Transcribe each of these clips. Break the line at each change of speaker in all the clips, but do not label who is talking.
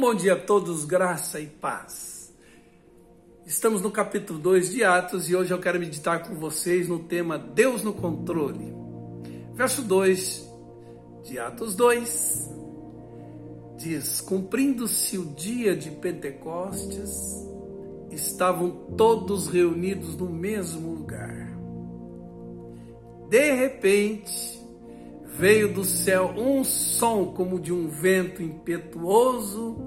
Bom dia a todos, graça e paz. Estamos no capítulo 2 de Atos e hoje eu quero meditar com vocês no tema Deus no controle. Verso 2 de Atos 2 diz: Cumprindo-se o dia de Pentecostes, estavam todos reunidos no mesmo lugar. De repente, veio do céu um som como de um vento impetuoso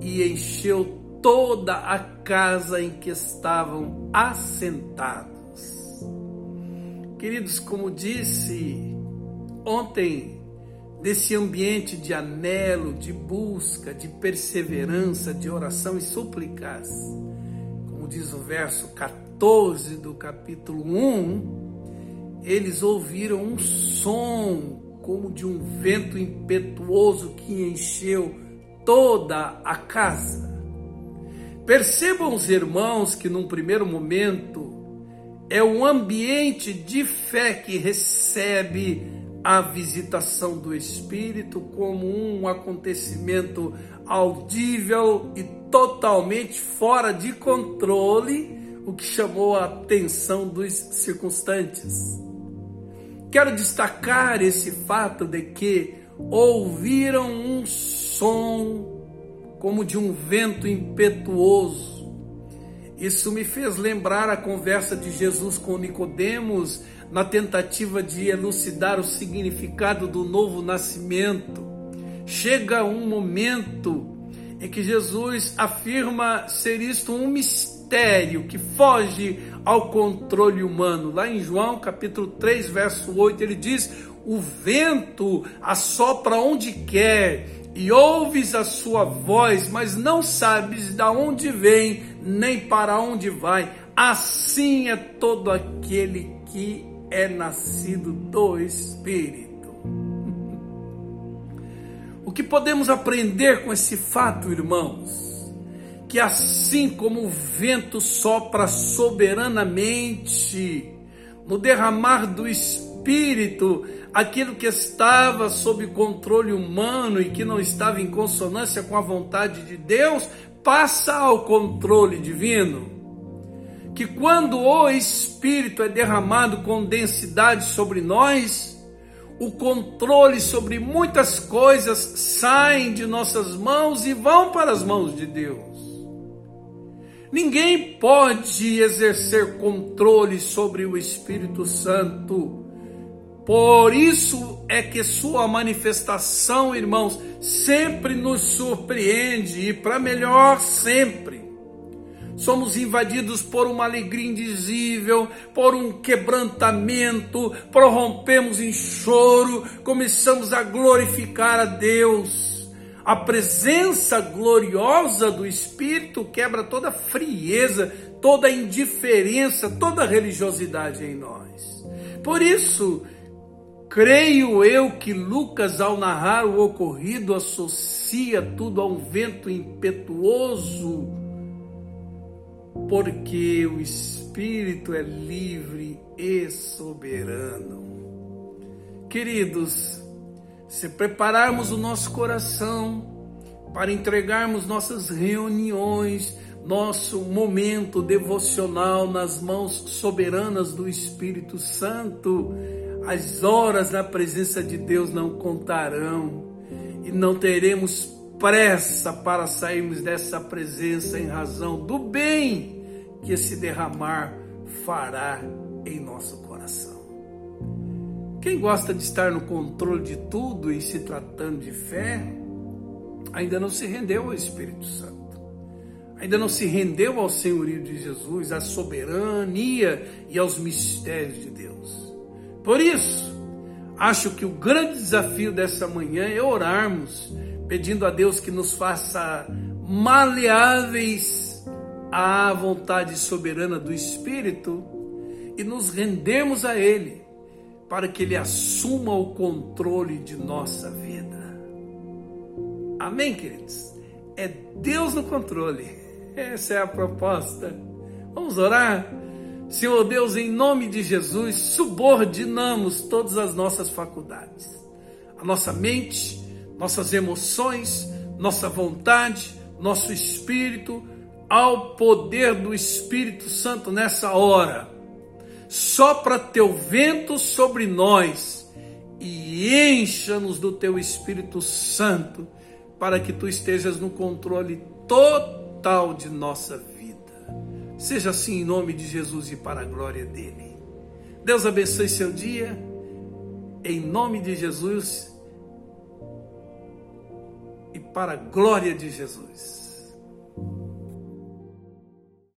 e encheu toda a casa em que estavam assentados. Queridos, como disse ontem, desse ambiente de anelo, de busca, de perseverança, de oração e súplicas, como diz o verso 14 do capítulo 1, eles ouviram um som como de um vento impetuoso que encheu toda a casa. Percebam os irmãos que num primeiro momento é o ambiente de fé que recebe a visitação do Espírito como um acontecimento audível e totalmente fora de controle, o que chamou a atenção dos circunstantes. Quero destacar esse fato de que ouviram um som como de um vento impetuoso. Isso me fez lembrar a conversa de Jesus com Nicodemos na tentativa de elucidar o significado do novo nascimento. Chega um momento em que Jesus afirma ser isto um mistério que foge ao controle humano. Lá em João capítulo 3, verso 8, ele diz: O vento assopra onde quer e ouves a sua voz, mas não sabes de onde vem nem para onde vai. Assim é todo aquele que é nascido do Espírito. O que podemos aprender com esse fato, irmãos? Que assim como o vento sopra soberanamente no derramar do Espírito, aquilo que estava sob controle humano e que não estava em consonância com a vontade de Deus, passa ao controle divino. Que quando o Espírito é derramado com densidade sobre nós, o controle sobre muitas coisas saem de nossas mãos e vão para as mãos de Deus. Ninguém pode exercer controle sobre o Espírito Santo. Por isso é que sua manifestação, irmãos, sempre nos surpreende e para melhor sempre somos invadidos por uma alegria indizível, por um quebrantamento, prorrompemos em choro, começamos a glorificar a Deus. A presença gloriosa do Espírito quebra toda frieza, toda indiferença, toda religiosidade em nós. Por isso, creio eu que Lucas, ao narrar o ocorrido, associa tudo a um vento impetuoso porque o Espírito é livre e soberano. Queridos, se prepararmos o nosso coração para entregarmos nossas reuniões, nosso momento devocional nas mãos soberanas do Espírito Santo, as horas na presença de Deus não contarão e não teremos pressa para sairmos dessa presença em razão do bem que esse derramar fará em nosso coração. Quem gosta de estar no controle de tudo e se tratando de fé, ainda não se rendeu ao Espírito Santo. Ainda não se rendeu ao senhorio de Jesus, à soberania e aos mistérios de Deus. Por isso, acho que o grande desafio dessa manhã é orarmos pedindo a Deus que nos faça maleáveis à vontade soberana do Espírito e nos rendemos a Ele para que Ele assuma o controle de nossa vida. Amém, queridos? É Deus no controle. Essa é a proposta. Vamos orar? Senhor Deus, em nome de Jesus, subordinamos todas as nossas faculdades, a nossa mente, nossas emoções, nossa vontade, nosso espírito ao poder do Espírito Santo nessa hora. Sopra teu vento sobre nós e encha-nos do teu Espírito Santo, para que tu estejas no controle total de nossa vida. Seja assim em nome de Jesus e para a glória dele. Deus abençoe seu dia, em nome de Jesus e para a glória de Jesus.